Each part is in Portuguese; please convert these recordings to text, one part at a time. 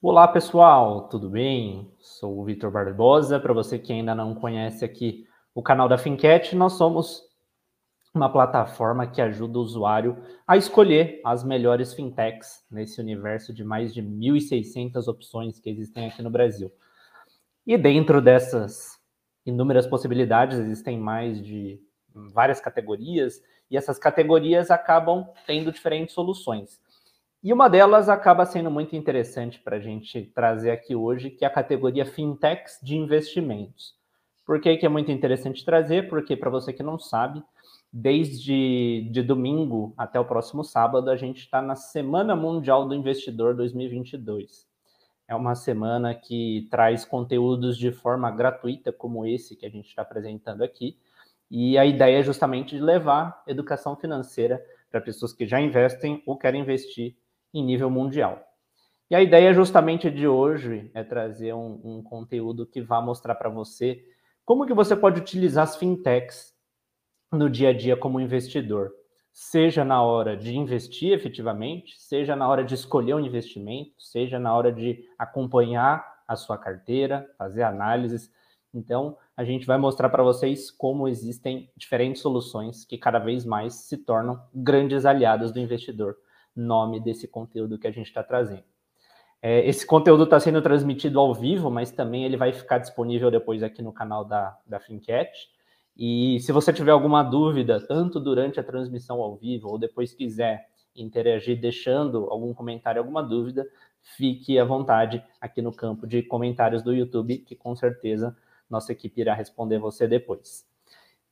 Olá pessoal, tudo bem? Sou o Vitor Barbosa. Para você que ainda não conhece aqui o canal da Fincat, nós somos uma plataforma que ajuda o usuário a escolher as melhores fintechs nesse universo de mais de 1.600 opções que existem aqui no Brasil. E dentro dessas inúmeras possibilidades, existem mais de várias categorias, e essas categorias acabam tendo diferentes soluções. E uma delas acaba sendo muito interessante para a gente trazer aqui hoje, que é a categoria Fintechs de investimentos. Por que, que é muito interessante trazer? Porque, para você que não sabe, desde de domingo até o próximo sábado, a gente está na Semana Mundial do Investidor 2022. É uma semana que traz conteúdos de forma gratuita, como esse que a gente está apresentando aqui. E a ideia é justamente de levar educação financeira para pessoas que já investem ou querem investir em nível mundial. E a ideia justamente de hoje é trazer um, um conteúdo que vá mostrar para você como que você pode utilizar as fintechs no dia a dia como investidor, seja na hora de investir efetivamente, seja na hora de escolher um investimento, seja na hora de acompanhar a sua carteira, fazer análises. Então, a gente vai mostrar para vocês como existem diferentes soluções que cada vez mais se tornam grandes aliados do investidor nome desse conteúdo que a gente está trazendo. É, esse conteúdo está sendo transmitido ao vivo, mas também ele vai ficar disponível depois aqui no canal da, da Fincat. E se você tiver alguma dúvida, tanto durante a transmissão ao vivo ou depois quiser interagir deixando algum comentário, alguma dúvida, fique à vontade aqui no campo de comentários do YouTube, que com certeza nossa equipe irá responder você depois.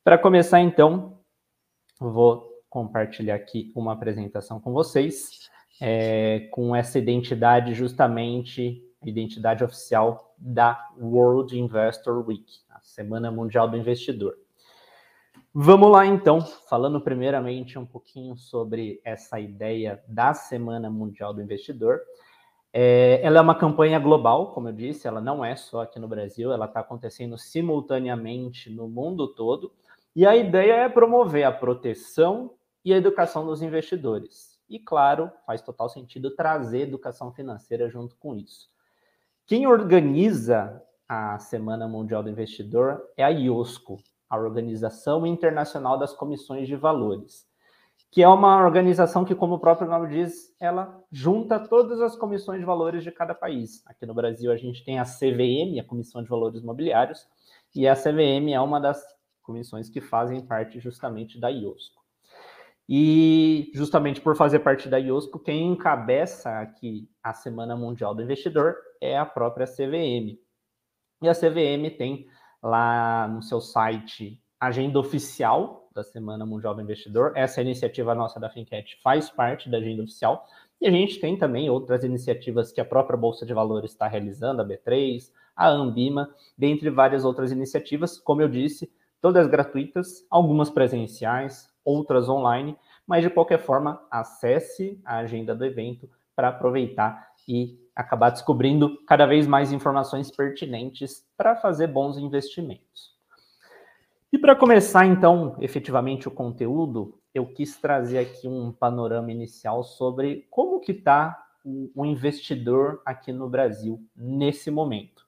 Para começar, então, vou compartilhar aqui uma apresentação com vocês, é, com essa identidade justamente, identidade oficial da World Investor Week, a Semana Mundial do Investidor. Vamos lá então, falando primeiramente um pouquinho sobre essa ideia da Semana Mundial do Investidor. É, ela é uma campanha global, como eu disse, ela não é só aqui no Brasil, ela está acontecendo simultaneamente no mundo todo. E a ideia é promover a proteção e a educação dos investidores. E, claro, faz total sentido trazer educação financeira junto com isso. Quem organiza a Semana Mundial do Investidor é a IOSCO, a Organização Internacional das Comissões de Valores, que é uma organização que, como o próprio nome diz, ela junta todas as comissões de valores de cada país. Aqui no Brasil a gente tem a CVM, a Comissão de Valores Imobiliários, e a CVM é uma das comissões que fazem parte justamente da IOSCO. E justamente por fazer parte da IOSCO, quem encabeça aqui a Semana Mundial do Investidor é a própria CVM. E a CVM tem lá no seu site agenda oficial da Semana Mundial do Investidor. Essa iniciativa nossa da Fincat faz parte da agenda oficial. E a gente tem também outras iniciativas que a própria Bolsa de Valores está realizando, a B3, a Ambima, dentre várias outras iniciativas, como eu disse, todas gratuitas, algumas presenciais, outras online, mas de qualquer forma, acesse a agenda do evento para aproveitar e acabar descobrindo cada vez mais informações pertinentes para fazer bons investimentos. E para começar, então, efetivamente o conteúdo, eu quis trazer aqui um panorama inicial sobre como que está o investidor aqui no Brasil nesse momento.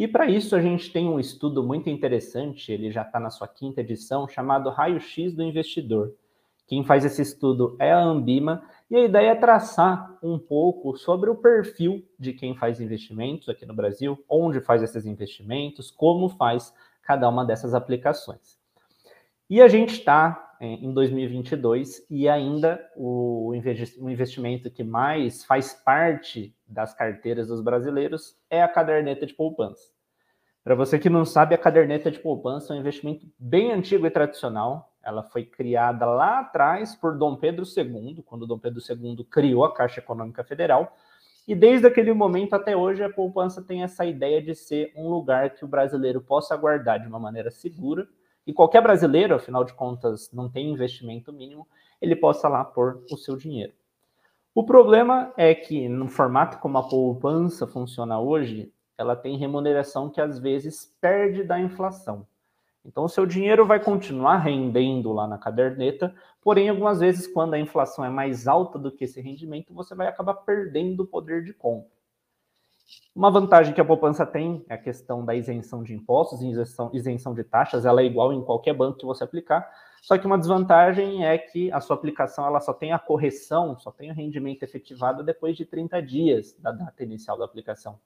E para isso a gente tem um estudo muito interessante, ele já está na sua quinta edição, chamado Raio-X do Investidor, quem faz esse estudo é a Ambima, e a ideia é traçar um pouco sobre o perfil de quem faz investimentos aqui no Brasil, onde faz esses investimentos, como faz cada uma dessas aplicações. E a gente está em 2022 e ainda o investimento que mais faz parte das carteiras dos brasileiros é a caderneta de poupança. Para você que não sabe, a caderneta de poupança é um investimento bem antigo e tradicional, ela foi criada lá atrás por Dom Pedro II, quando Dom Pedro II criou a Caixa Econômica Federal. E desde aquele momento até hoje, a poupança tem essa ideia de ser um lugar que o brasileiro possa guardar de uma maneira segura. E qualquer brasileiro, afinal de contas, não tem investimento mínimo, ele possa lá pôr o seu dinheiro. O problema é que, no formato como a poupança funciona hoje, ela tem remuneração que às vezes perde da inflação. Então, o seu dinheiro vai continuar rendendo lá na caderneta, porém, algumas vezes, quando a inflação é mais alta do que esse rendimento, você vai acabar perdendo o poder de compra. Uma vantagem que a poupança tem é a questão da isenção de impostos, isenção, isenção de taxas, ela é igual em qualquer banco que você aplicar, só que uma desvantagem é que a sua aplicação ela só tem a correção, só tem o rendimento efetivado depois de 30 dias da data inicial da aplicação.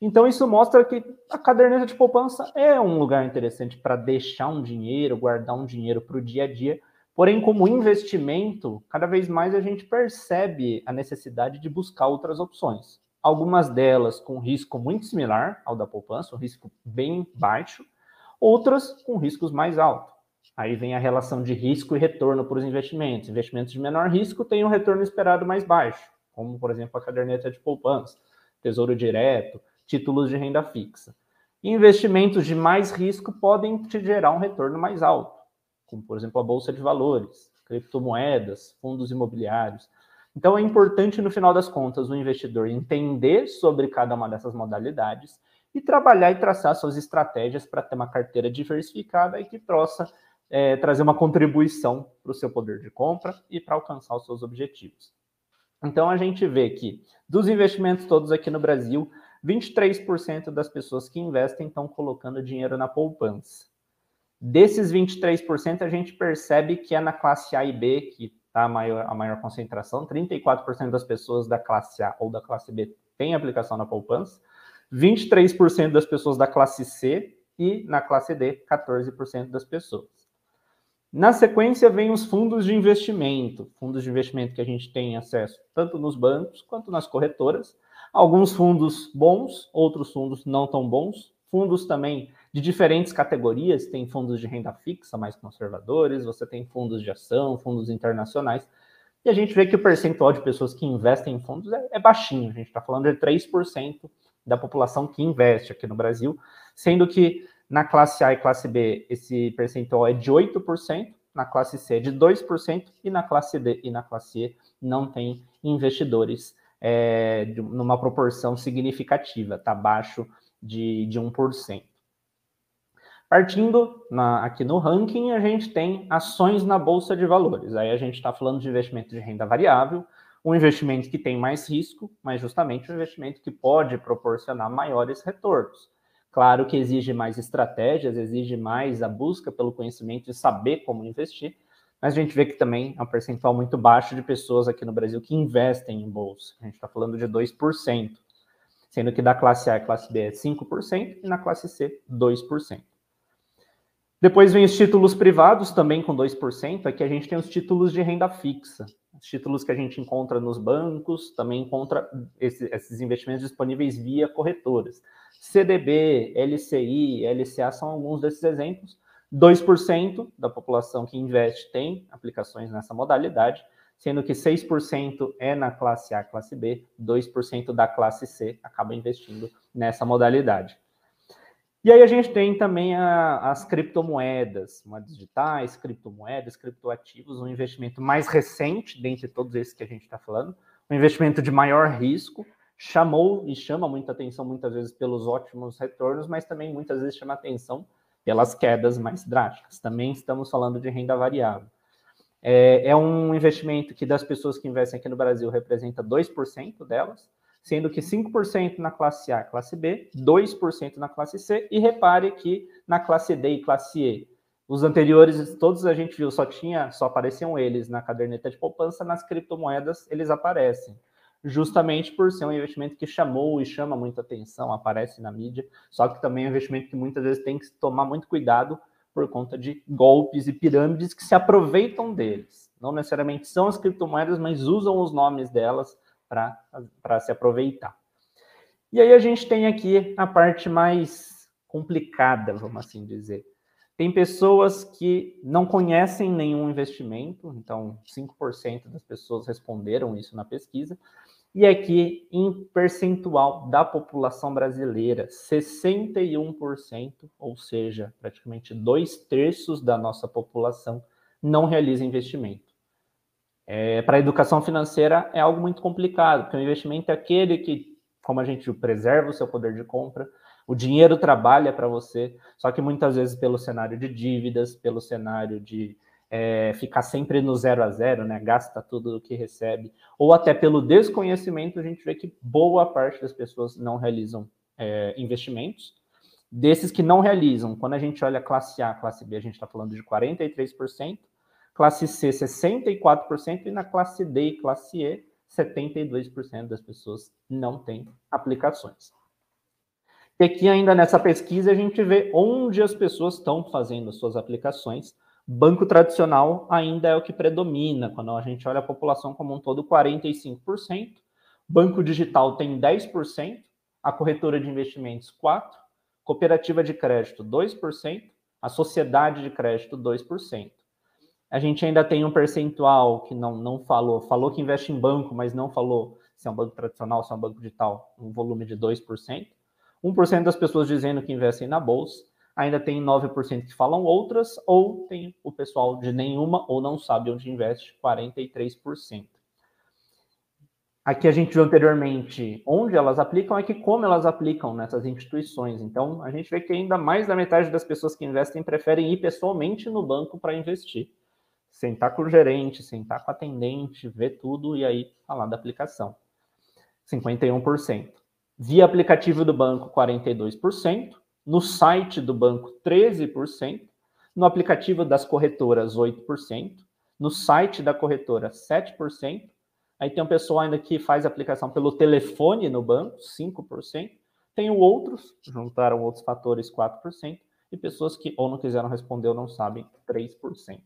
Então, isso mostra que a caderneta de poupança é um lugar interessante para deixar um dinheiro, guardar um dinheiro para o dia a dia. Porém, como investimento, cada vez mais a gente percebe a necessidade de buscar outras opções algumas delas com risco muito similar ao da poupança, um risco bem baixo, outras com riscos mais altos. Aí vem a relação de risco e retorno para os investimentos. Investimentos de menor risco têm um retorno esperado mais baixo, como, por exemplo, a caderneta de poupança, tesouro direto, títulos de renda fixa. Investimentos de mais risco podem te gerar um retorno mais alto, como, por exemplo, a bolsa de valores, criptomoedas, fundos imobiliários. Então é importante, no final das contas, o investidor entender sobre cada uma dessas modalidades e trabalhar e traçar suas estratégias para ter uma carteira diversificada e que possa é, trazer uma contribuição para o seu poder de compra e para alcançar os seus objetivos. Então a gente vê que dos investimentos todos aqui no Brasil, 23% das pessoas que investem estão colocando dinheiro na poupança. Desses 23%, a gente percebe que é na classe A e B que tá? a, maior, a maior concentração. 34% das pessoas da classe A ou da classe B têm aplicação na poupança, 23% das pessoas da classe C e na classe D, 14% das pessoas. Na sequência, vem os fundos de investimento, fundos de investimento que a gente tem acesso tanto nos bancos quanto nas corretoras. Alguns fundos bons, outros fundos não tão bons, fundos também de diferentes categorias, tem fundos de renda fixa mais conservadores, você tem fundos de ação, fundos internacionais, e a gente vê que o percentual de pessoas que investem em fundos é, é baixinho, a gente está falando de 3% da população que investe aqui no Brasil, sendo que na classe A e classe B esse percentual é de 8%, na classe C é de 2%, e na classe D e na classe E não tem investidores é, numa proporção significativa, está abaixo de, de 1%. Partindo na, aqui no ranking, a gente tem ações na Bolsa de Valores. Aí a gente está falando de investimento de renda variável, um investimento que tem mais risco, mas justamente um investimento que pode proporcionar maiores retornos. Claro que exige mais estratégias, exige mais a busca pelo conhecimento e saber como investir, mas a gente vê que também é um percentual muito baixo de pessoas aqui no Brasil que investem em bolsa. A gente está falando de 2%, sendo que da classe A e classe B é 5% e na classe C, 2%. Depois vem os títulos privados, também com 2%. Aqui a gente tem os títulos de renda fixa. Os títulos que a gente encontra nos bancos, também encontra esse, esses investimentos disponíveis via corretoras. CDB, LCI, LCA são alguns desses exemplos. 2% da população que investe tem aplicações nessa modalidade, sendo que 6% é na classe A, classe B, 2% da classe C acaba investindo nessa modalidade. E aí a gente tem também a, as criptomoedas, moedas digitais, criptomoedas, criptoativos, um investimento mais recente dentre todos esses que a gente está falando, um investimento de maior risco, chamou e chama muita atenção muitas vezes pelos ótimos retornos, mas também muitas vezes chama atenção pelas quedas mais drásticas. Também estamos falando de renda variável. É, é um investimento que das pessoas que investem aqui no Brasil representa 2% delas, sendo que 5% na classe A classe B, 2% na classe C, e repare que na classe D e classe E, os anteriores, todos a gente viu, só tinha, só apareciam eles na caderneta de poupança, nas criptomoedas eles aparecem. Justamente por ser um investimento que chamou e chama muita atenção, aparece na mídia, só que também é um investimento que muitas vezes tem que tomar muito cuidado por conta de golpes e pirâmides que se aproveitam deles. Não necessariamente são as criptomoedas, mas usam os nomes delas para se aproveitar. E aí a gente tem aqui a parte mais complicada, vamos assim dizer. Tem pessoas que não conhecem nenhum investimento, então 5% das pessoas responderam isso na pesquisa. E aqui, em percentual da população brasileira, 61%, ou seja, praticamente dois terços da nossa população, não realiza investimento. É, para a educação financeira é algo muito complicado, porque o investimento é aquele que, como a gente preserva o seu poder de compra, o dinheiro trabalha para você, só que muitas vezes pelo cenário de dívidas, pelo cenário de é, ficar sempre no zero a zero, né? Gasta tudo o que recebe, ou até pelo desconhecimento, a gente vê que boa parte das pessoas não realizam é, investimentos. Desses que não realizam, quando a gente olha classe A, classe B, a gente está falando de 43%, classe C, 64%, e na classe D e classe E, 72% das pessoas não têm aplicações. E aqui, ainda nessa pesquisa, a gente vê onde as pessoas estão fazendo suas aplicações. Banco tradicional ainda é o que predomina, quando a gente olha a população como um todo, 45%. Banco digital tem 10%, a corretora de investimentos 4%, cooperativa de crédito 2%, a sociedade de crédito 2%. A gente ainda tem um percentual que não, não falou, falou que investe em banco, mas não falou se é um banco tradicional, se é um banco digital, um volume de 2%. 1% das pessoas dizendo que investem na bolsa, ainda tem 9% que falam outras, ou tem o pessoal de nenhuma ou não sabe onde investe, 43%. Aqui a gente viu anteriormente onde elas aplicam, aqui como elas aplicam nessas instituições. Então, a gente vê que ainda mais da metade das pessoas que investem preferem ir pessoalmente no banco para investir. Sentar com o gerente, sentar com o atendente, ver tudo e aí falar da aplicação. 51%. Via aplicativo do banco, 42%. No site do banco, 13%. No aplicativo das corretoras, 8%. No site da corretora, 7%. Aí tem um pessoal ainda que faz aplicação pelo telefone no banco, 5%. Tem outros, juntaram outros fatores, 4%. E pessoas que ou não quiseram responder ou não sabem, 3%.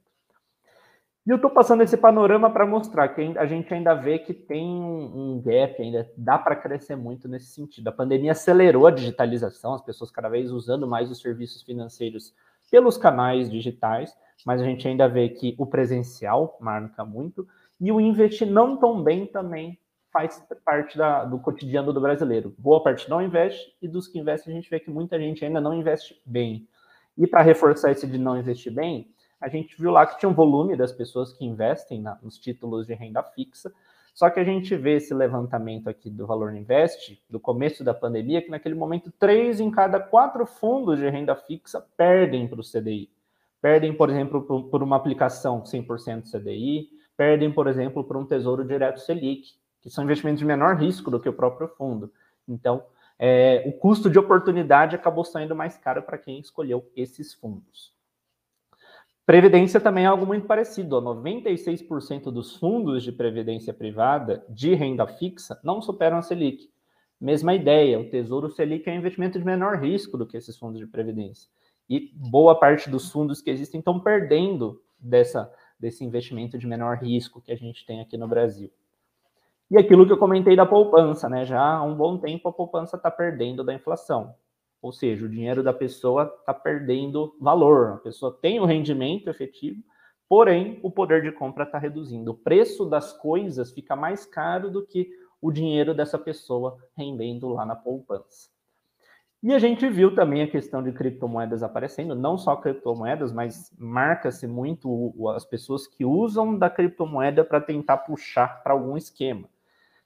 E eu estou passando esse panorama para mostrar que a gente ainda vê que tem um gap, ainda dá para crescer muito nesse sentido. A pandemia acelerou a digitalização, as pessoas cada vez usando mais os serviços financeiros pelos canais digitais, mas a gente ainda vê que o presencial marca muito e o investir não tão bem também faz parte da, do cotidiano do brasileiro. Boa parte não investe e dos que investem a gente vê que muita gente ainda não investe bem. E para reforçar esse de não investir bem, a gente viu lá que tinha um volume das pessoas que investem na, nos títulos de renda fixa, só que a gente vê esse levantamento aqui do Valor Invest, do começo da pandemia, que naquele momento, três em cada quatro fundos de renda fixa perdem para o CDI. Perdem, por exemplo, por, por uma aplicação 100% CDI, perdem, por exemplo, por um Tesouro Direto Selic, que são investimentos de menor risco do que o próprio fundo. Então, é, o custo de oportunidade acabou saindo mais caro para quem escolheu esses fundos. Previdência também é algo muito parecido. 96% dos fundos de previdência privada de renda fixa não superam a Selic. Mesma ideia, o Tesouro Selic é um investimento de menor risco do que esses fundos de previdência. E boa parte dos fundos que existem estão perdendo dessa, desse investimento de menor risco que a gente tem aqui no Brasil. E aquilo que eu comentei da poupança, né? Já há um bom tempo a poupança está perdendo da inflação. Ou seja, o dinheiro da pessoa está perdendo valor. A pessoa tem o rendimento efetivo, porém o poder de compra está reduzindo. O preço das coisas fica mais caro do que o dinheiro dessa pessoa rendendo lá na poupança. E a gente viu também a questão de criptomoedas aparecendo, não só criptomoedas, mas marca-se muito as pessoas que usam da criptomoeda para tentar puxar para algum esquema.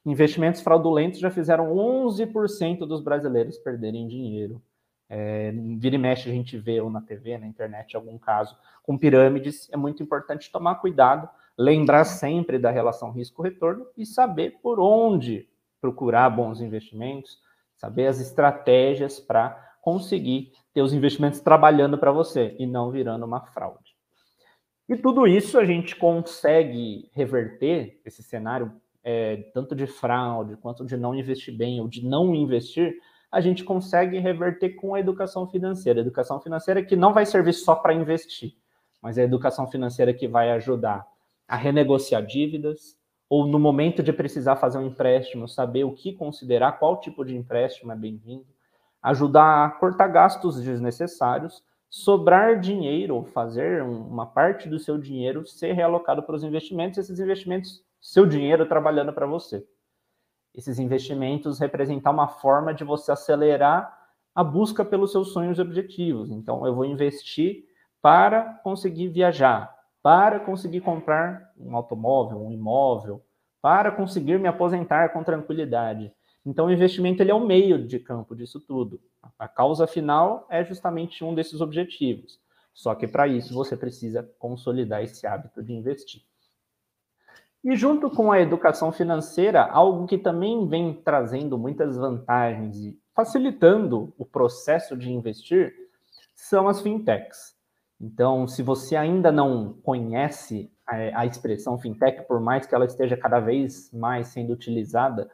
Investimentos fraudulentos já fizeram 11% dos brasileiros perderem dinheiro. É, vira e mexe a gente vê ou na TV, na internet, algum caso com pirâmides. É muito importante tomar cuidado, lembrar sempre da relação risco-retorno e saber por onde procurar bons investimentos, saber as estratégias para conseguir ter os investimentos trabalhando para você e não virando uma fraude. E tudo isso a gente consegue reverter esse cenário é, tanto de fraude quanto de não investir bem ou de não investir, a gente consegue reverter com a educação financeira. Educação financeira que não vai servir só para investir, mas é a educação financeira que vai ajudar a renegociar dívidas, ou no momento de precisar fazer um empréstimo, saber o que considerar, qual tipo de empréstimo é bem-vindo, ajudar a cortar gastos desnecessários, sobrar dinheiro, fazer uma parte do seu dinheiro ser realocado para os investimentos, esses investimentos seu dinheiro trabalhando para você. Esses investimentos representam uma forma de você acelerar a busca pelos seus sonhos e objetivos. Então, eu vou investir para conseguir viajar, para conseguir comprar um automóvel, um imóvel, para conseguir me aposentar com tranquilidade. Então, o investimento ele é o meio de campo disso tudo. A causa final é justamente um desses objetivos. Só que para isso você precisa consolidar esse hábito de investir. E junto com a educação financeira, algo que também vem trazendo muitas vantagens e facilitando o processo de investir são as fintechs. Então, se você ainda não conhece a, a expressão fintech, por mais que ela esteja cada vez mais sendo utilizada,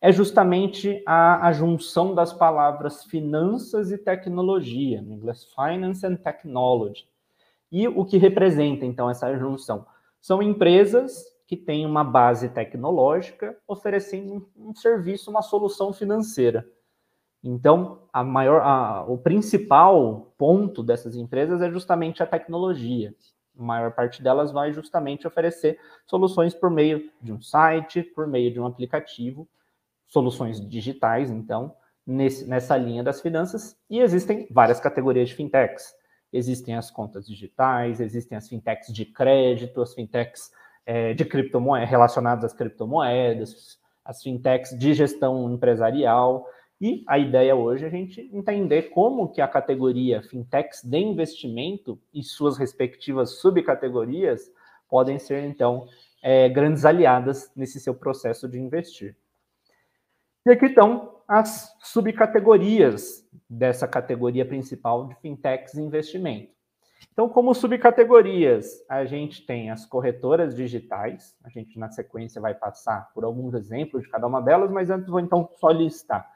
é justamente a, a, junção das palavras finanças e tecnologia, no inglês finance and technology. E o que representa, então, essa junção? São empresas que têm uma base tecnológica oferecendo um, um serviço, uma solução financeira. Então, a maior, a, o principal ponto dessas empresas é justamente a tecnologia. A maior parte delas vai justamente oferecer soluções por meio de um site, por meio de um aplicativo, soluções digitais, então, nesse, nessa linha das finanças. E existem várias categorias de fintechs. Existem as contas digitais, existem as fintechs de crédito, as fintechs é, de criptomoedas relacionadas às criptomoedas, as fintechs de gestão empresarial. E a ideia hoje é a gente entender como que a categoria fintechs de investimento e suas respectivas subcategorias podem ser, então, é, grandes aliadas nesse seu processo de investir. E aqui estão as subcategorias dessa categoria principal de fintechs e investimento. Então, como subcategorias, a gente tem as corretoras digitais, a gente na sequência vai passar por alguns exemplos de cada uma delas, mas antes vou então só listar.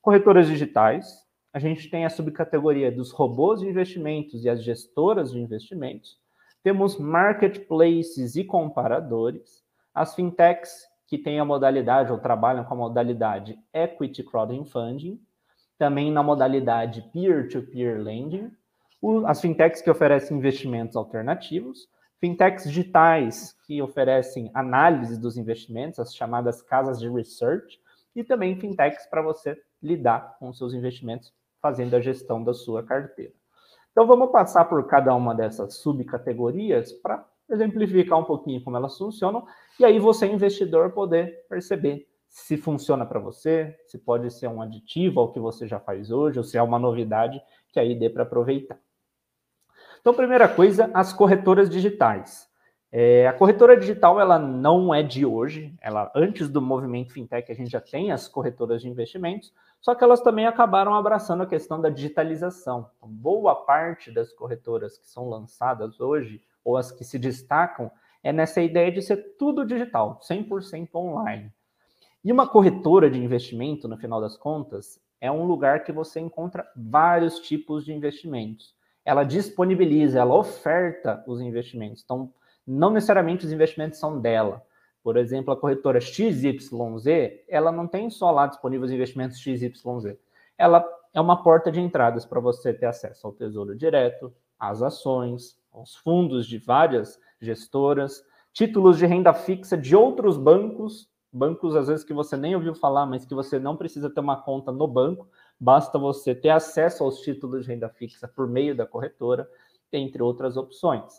Corretoras digitais, a gente tem a subcategoria dos robôs de investimentos e as gestoras de investimentos, temos marketplaces e comparadores, as fintechs que têm a modalidade ou trabalham com a modalidade equity crowdfunding, também na modalidade peer-to-peer -peer lending, as fintechs que oferecem investimentos alternativos, fintechs digitais que oferecem análise dos investimentos, as chamadas casas de research, e também fintechs para você lidar com seus investimentos fazendo a gestão da sua carteira. Então vamos passar por cada uma dessas subcategorias para exemplificar um pouquinho como elas funcionam e aí você investidor poder perceber se funciona para você, se pode ser um aditivo ao que você já faz hoje ou se é uma novidade que aí dê para aproveitar. Então, primeira coisa, as corretoras digitais. É, a corretora digital ela não é de hoje, ela antes do movimento fintech a gente já tem as corretoras de investimentos, só que elas também acabaram abraçando a questão da digitalização. Então, boa parte das corretoras que são lançadas hoje, ou as que se destacam, é nessa ideia de ser tudo digital, 100% online. E uma corretora de investimento, no final das contas, é um lugar que você encontra vários tipos de investimentos. Ela disponibiliza, ela oferta os investimentos. Então, não necessariamente os investimentos são dela. Por exemplo, a corretora XYZ, ela não tem só lá disponíveis investimentos XYZ. Ela é uma porta de entradas para você ter acesso ao Tesouro Direto, às ações, aos fundos de várias gestoras, títulos de renda fixa de outros bancos, bancos às vezes que você nem ouviu falar, mas que você não precisa ter uma conta no banco, basta você ter acesso aos títulos de renda fixa por meio da corretora, entre outras opções.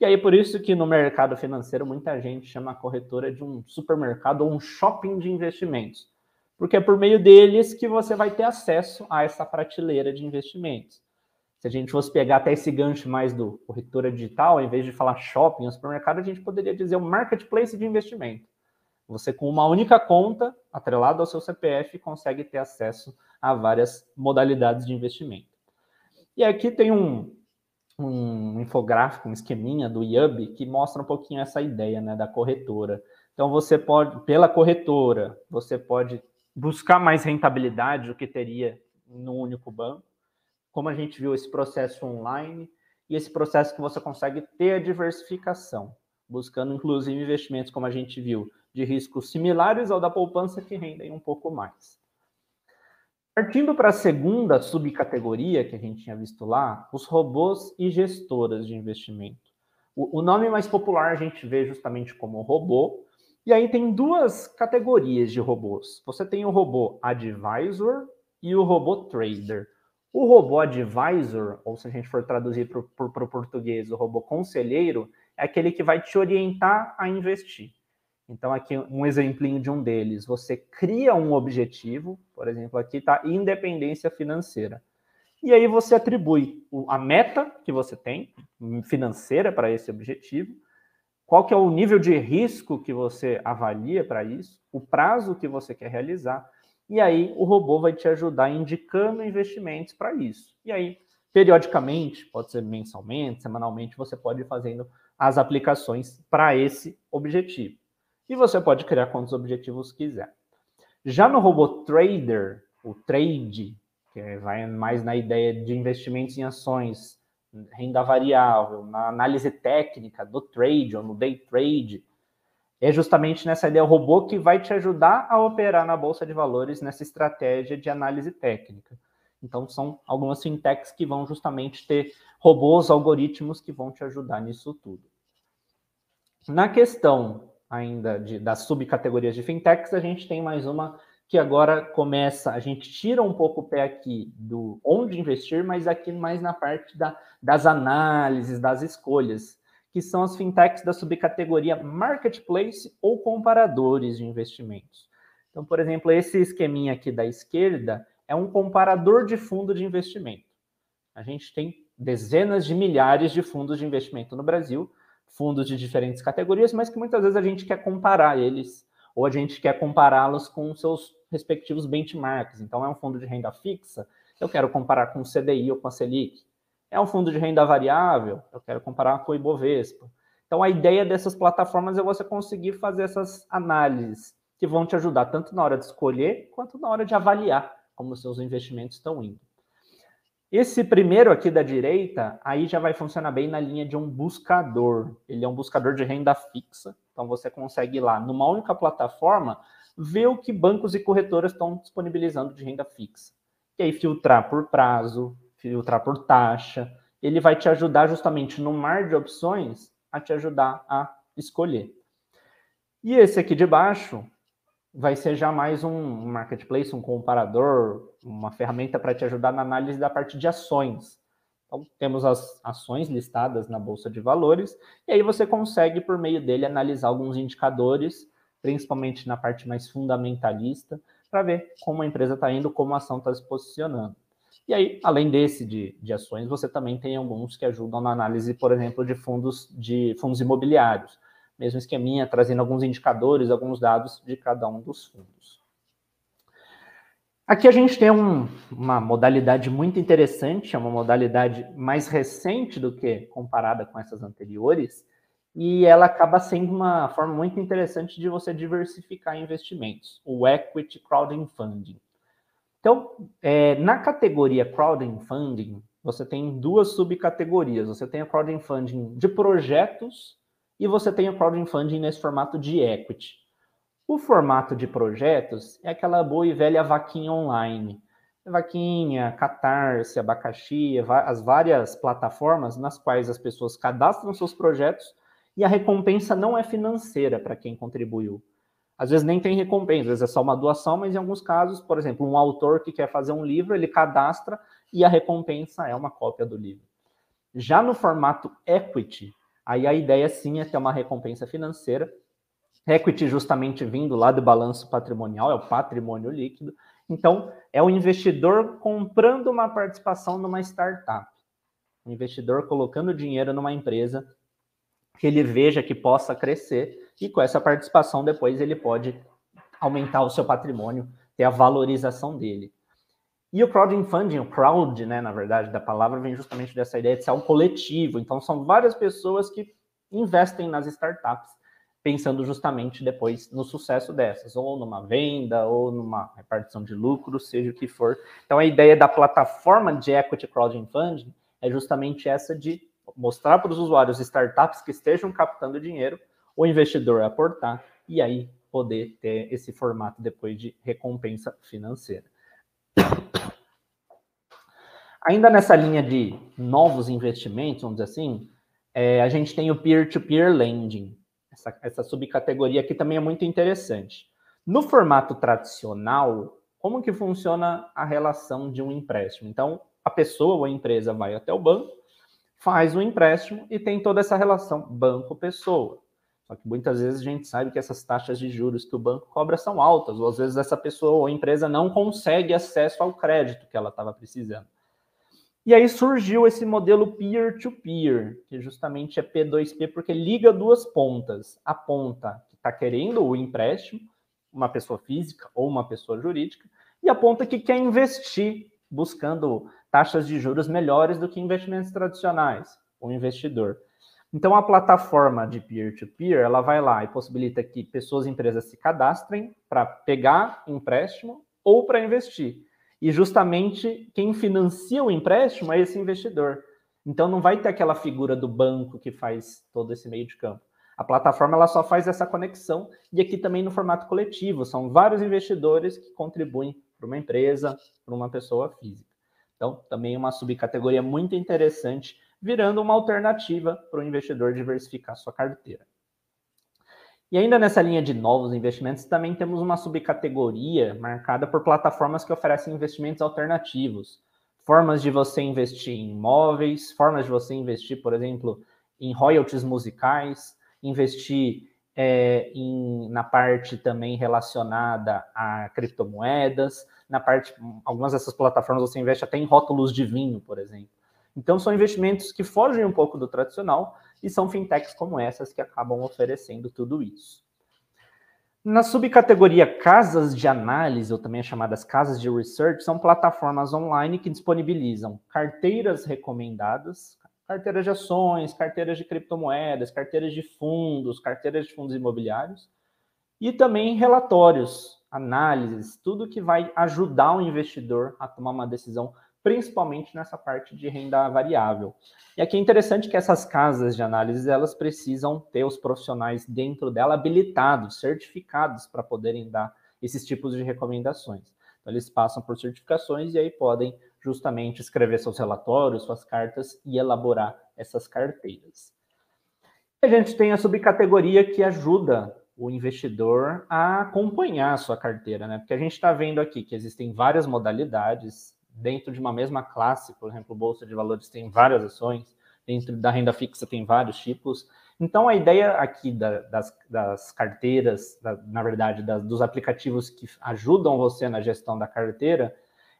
E aí, por isso que no mercado financeiro, muita gente chama a corretora de um supermercado ou um shopping de investimentos. Porque é por meio deles que você vai ter acesso a essa prateleira de investimentos. Se a gente fosse pegar até esse gancho mais do corretora digital, ao invés de falar shopping ou supermercado, a gente poderia dizer um marketplace de investimento. Você, com uma única conta, atrelada ao seu CPF, consegue ter acesso a várias modalidades de investimento. E aqui tem um, um infográfico, um esqueminha do IUB que mostra um pouquinho essa ideia né, da corretora. Então, você pode, pela corretora, você pode buscar mais rentabilidade do que teria no único banco. Como a gente viu esse processo online e esse processo que você consegue ter a diversificação, buscando inclusive investimentos, como a gente viu, de riscos similares ao da poupança que rendem um pouco mais. Partindo para a segunda subcategoria que a gente tinha visto lá, os robôs e gestoras de investimento. O, o nome mais popular a gente vê justamente como robô, e aí tem duas categorias de robôs. Você tem o robô advisor e o robô trader. O robô advisor, ou se a gente for traduzir para o português, o robô conselheiro, é aquele que vai te orientar a investir. Então, aqui um exemplinho de um deles. Você cria um objetivo, por exemplo, aqui está independência financeira. E aí você atribui a meta que você tem financeira para esse objetivo, qual que é o nível de risco que você avalia para isso, o prazo que você quer realizar, e aí o robô vai te ajudar indicando investimentos para isso. E aí, periodicamente, pode ser mensalmente, semanalmente, você pode ir fazendo as aplicações para esse objetivo. E você pode criar quantos objetivos quiser. Já no robô trader, o trade, que vai mais na ideia de investimentos em ações, renda variável, na análise técnica do trade ou no day trade, é justamente nessa ideia o robô que vai te ajudar a operar na bolsa de valores nessa estratégia de análise técnica. Então são algumas fintechs que vão justamente ter robôs, algoritmos que vão te ajudar nisso tudo. Na questão ainda de, das subcategorias de fintechs, a gente tem mais uma que agora começa, a gente tira um pouco o pé aqui do onde investir, mas aqui mais na parte da, das análises, das escolhas, que são as fintechs da subcategoria marketplace ou comparadores de investimentos. Então, por exemplo, esse esqueminha aqui da esquerda é um comparador de fundo de investimento. A gente tem dezenas de milhares de fundos de investimento no Brasil, fundos de diferentes categorias, mas que muitas vezes a gente quer comparar eles, ou a gente quer compará-los com seus respectivos benchmarks. Então, é um fundo de renda fixa, eu quero comparar com o CDI ou com a Selic. É um fundo de renda variável, eu quero comparar com o Ibovespa. Então, a ideia dessas plataformas é você conseguir fazer essas análises que vão te ajudar tanto na hora de escolher quanto na hora de avaliar como seus investimentos estão indo. Esse primeiro aqui da direita, aí já vai funcionar bem na linha de um buscador. Ele é um buscador de renda fixa. Então você consegue ir lá numa única plataforma ver o que bancos e corretoras estão disponibilizando de renda fixa. E aí filtrar por prazo, filtrar por taxa. Ele vai te ajudar justamente no mar de opções a te ajudar a escolher. E esse aqui de baixo vai ser já mais um marketplace, um comparador, uma ferramenta para te ajudar na análise da parte de ações. Então, temos as ações listadas na Bolsa de Valores, e aí você consegue, por meio dele, analisar alguns indicadores, principalmente na parte mais fundamentalista, para ver como a empresa está indo, como a ação está se posicionando. E aí, além desse de, de ações, você também tem alguns que ajudam na análise, por exemplo, de fundos de fundos imobiliários mesmo esqueminha, trazendo alguns indicadores, alguns dados de cada um dos fundos. Aqui a gente tem um, uma modalidade muito interessante, é uma modalidade mais recente do que comparada com essas anteriores, e ela acaba sendo uma forma muito interessante de você diversificar investimentos, o Equity Crowdfunding. Então, é, na categoria Crowdfunding, você tem duas subcategorias. Você tem o crowdfunding de projetos e você tem o crowdfunding nesse formato de equity. O formato de projetos é aquela boa e velha vaquinha online. Vaquinha, Catarse, Abacaxi, as várias plataformas nas quais as pessoas cadastram seus projetos e a recompensa não é financeira para quem contribuiu. Às vezes nem tem recompensa, às vezes é só uma doação, mas em alguns casos, por exemplo, um autor que quer fazer um livro, ele cadastra e a recompensa é uma cópia do livro. Já no formato equity, Aí a ideia sim é ter uma recompensa financeira. Equity justamente vindo lá do balanço patrimonial, é o patrimônio líquido. Então, é o investidor comprando uma participação numa startup. O investidor colocando dinheiro numa empresa que ele veja que possa crescer e com essa participação depois ele pode aumentar o seu patrimônio, ter a valorização dele. E o crowdfunding, o crowd, né, na verdade, da palavra, vem justamente dessa ideia de ser um coletivo. Então, são várias pessoas que investem nas startups, pensando justamente depois no sucesso dessas, ou numa venda, ou numa repartição de lucros, seja o que for. Então, a ideia da plataforma de equity crowdfunding é justamente essa de mostrar para os usuários startups que estejam captando dinheiro, o investidor aportar, e aí poder ter esse formato depois de recompensa financeira. Ainda nessa linha de novos investimentos, vamos dizer assim, é, a gente tem o peer-to-peer -peer lending. Essa, essa subcategoria aqui também é muito interessante. No formato tradicional, como que funciona a relação de um empréstimo? Então, a pessoa ou a empresa vai até o banco, faz o empréstimo e tem toda essa relação banco-pessoa. Só que muitas vezes a gente sabe que essas taxas de juros que o banco cobra são altas, ou às vezes essa pessoa ou empresa não consegue acesso ao crédito que ela estava precisando. E aí surgiu esse modelo peer-to-peer, -peer, que justamente é P2P, porque liga duas pontas. A ponta que está querendo o empréstimo, uma pessoa física ou uma pessoa jurídica, e a ponta que quer investir, buscando taxas de juros melhores do que investimentos tradicionais, o investidor. Então, a plataforma de peer-to-peer, -peer, ela vai lá e possibilita que pessoas e empresas se cadastrem para pegar empréstimo ou para investir. E justamente quem financia o empréstimo é esse investidor. Então não vai ter aquela figura do banco que faz todo esse meio de campo. A plataforma ela só faz essa conexão e aqui também no formato coletivo, são vários investidores que contribuem para uma empresa, para uma pessoa física. Então, também uma subcategoria muito interessante, virando uma alternativa para o investidor diversificar sua carteira. E ainda nessa linha de novos investimentos, também temos uma subcategoria marcada por plataformas que oferecem investimentos alternativos. Formas de você investir em imóveis, formas de você investir, por exemplo, em royalties musicais, investir é, em, na parte também relacionada a criptomoedas, na parte, algumas dessas plataformas você investe até em rótulos de vinho, por exemplo. Então são investimentos que fogem um pouco do tradicional, e são fintechs como essas que acabam oferecendo tudo isso. Na subcategoria casas de análise, ou também chamadas casas de research, são plataformas online que disponibilizam carteiras recomendadas, carteiras de ações, carteiras de criptomoedas, carteiras de fundos, carteiras de fundos imobiliários, e também relatórios, análises, tudo que vai ajudar o investidor a tomar uma decisão principalmente nessa parte de renda variável. E aqui é interessante que essas casas de análise elas precisam ter os profissionais dentro dela habilitados, certificados para poderem dar esses tipos de recomendações. Então, eles passam por certificações e aí podem justamente escrever seus relatórios, suas cartas e elaborar essas carteiras. A gente tem a subcategoria que ajuda o investidor a acompanhar a sua carteira, né? Porque a gente está vendo aqui que existem várias modalidades, dentro de uma mesma classe, por exemplo, Bolsa de Valores tem várias ações, dentro da renda fixa tem vários tipos. Então, a ideia aqui da, das, das, carteiras, da, na verdade, da, dos aplicativos que ajudam você na gestão da carteira,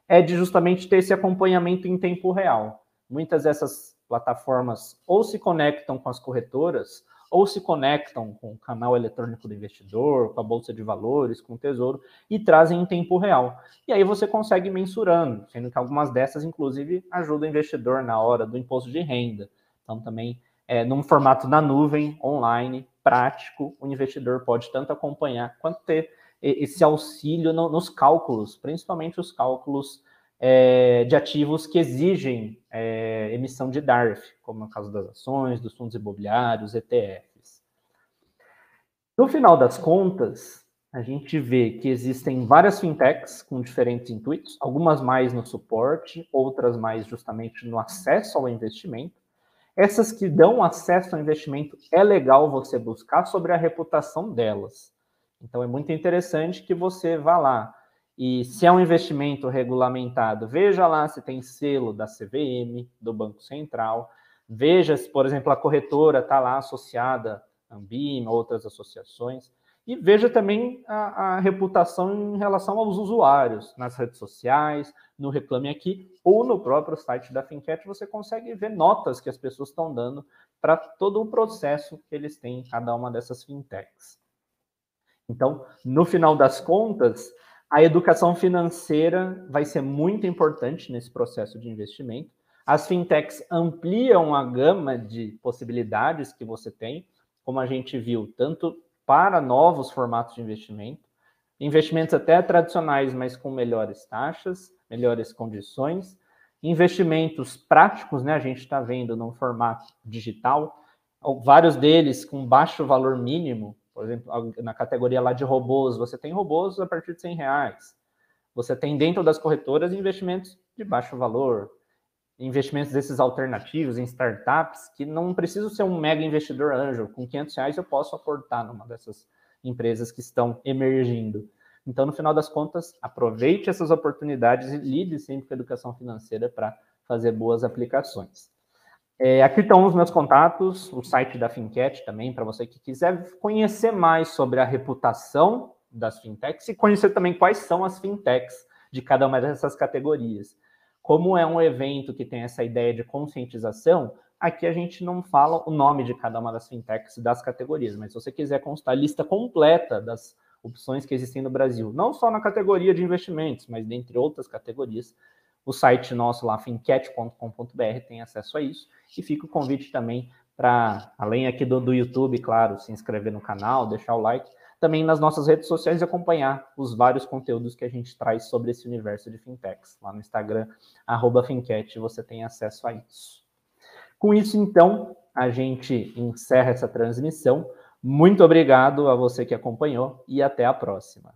é de justamente ter esse acompanhamento em tempo real. Muitas dessas plataformas ou se conectam com as corretoras ou se conectam com o canal eletrônico do investidor, com a bolsa de valores, com o tesouro e trazem em tempo real. E aí você consegue mensurando, sendo que algumas dessas, inclusive, ajudam o investidor na hora do imposto de renda. Então, também, é, num formato na nuvem, online, prático, o investidor pode tanto acompanhar quanto ter esse auxílio no, nos cálculos, principalmente os cálculos é, de ativos que exigem é, emissão de DARF, como no caso das ações, dos fundos imobiliários, ETFs. No final das contas, a gente vê que existem várias fintechs com diferentes intuitos, algumas mais no suporte, outras mais justamente no acesso ao investimento. Essas que dão acesso ao investimento, é legal você buscar sobre a reputação delas. Então, é muito interessante que você vá lá, e se é um investimento regulamentado, veja lá se tem selo da CVM, do Banco Central. Veja se, por exemplo, a corretora está lá associada a Ambim, outras associações. E veja também a, a, reputação em relação aos usuários, nas redes sociais, no Reclame Aqui, ou no próprio site da Finquete, você consegue ver notas que as pessoas estão dando para todo o processo que eles têm em cada uma dessas fintechs. Então, no final das contas, a educação financeira vai ser muito importante nesse processo de investimento. As fintechs ampliam a gama de possibilidades que você tem, como a gente viu, tanto para novos formatos de investimento, investimentos até tradicionais, mas com melhores taxas, melhores condições, investimentos práticos, né? A gente está vendo no formato digital, vários deles com baixo valor mínimo, por exemplo, na categoria lá de robôs, você tem robôs a partir de 100 reais. Você tem dentro das corretoras investimentos de baixo valor, investimentos desses alternativos em startups que não preciso ser um mega investidor anjo. Com 500 reais eu posso aportar numa dessas empresas que estão emergindo. Então, no final das contas, aproveite essas oportunidades e lide sempre com a educação financeira para fazer boas aplicações. É, aqui estão os meus contatos, o site da Finquete também, para você que quiser conhecer mais sobre a reputação das fintechs e conhecer também quais são as fintechs de cada uma dessas categorias. como é um evento que tem essa ideia de conscientização, aqui a gente não fala o nome de cada uma das fintechs e das categorias, mas se você quiser constar a lista completa das opções que existem no Brasil, não só na categoria de investimentos, mas dentre outras categorias, o site nosso lá, fincat.com.br, tem acesso a isso. E fica o convite também para, além aqui do, do YouTube, claro, se inscrever no canal, deixar o like, também nas nossas redes sociais e acompanhar os vários conteúdos que a gente traz sobre esse universo de fintechs. Lá no Instagram, arroba Fincat, você tem acesso a isso. Com isso, então, a gente encerra essa transmissão. Muito obrigado a você que acompanhou e até a próxima.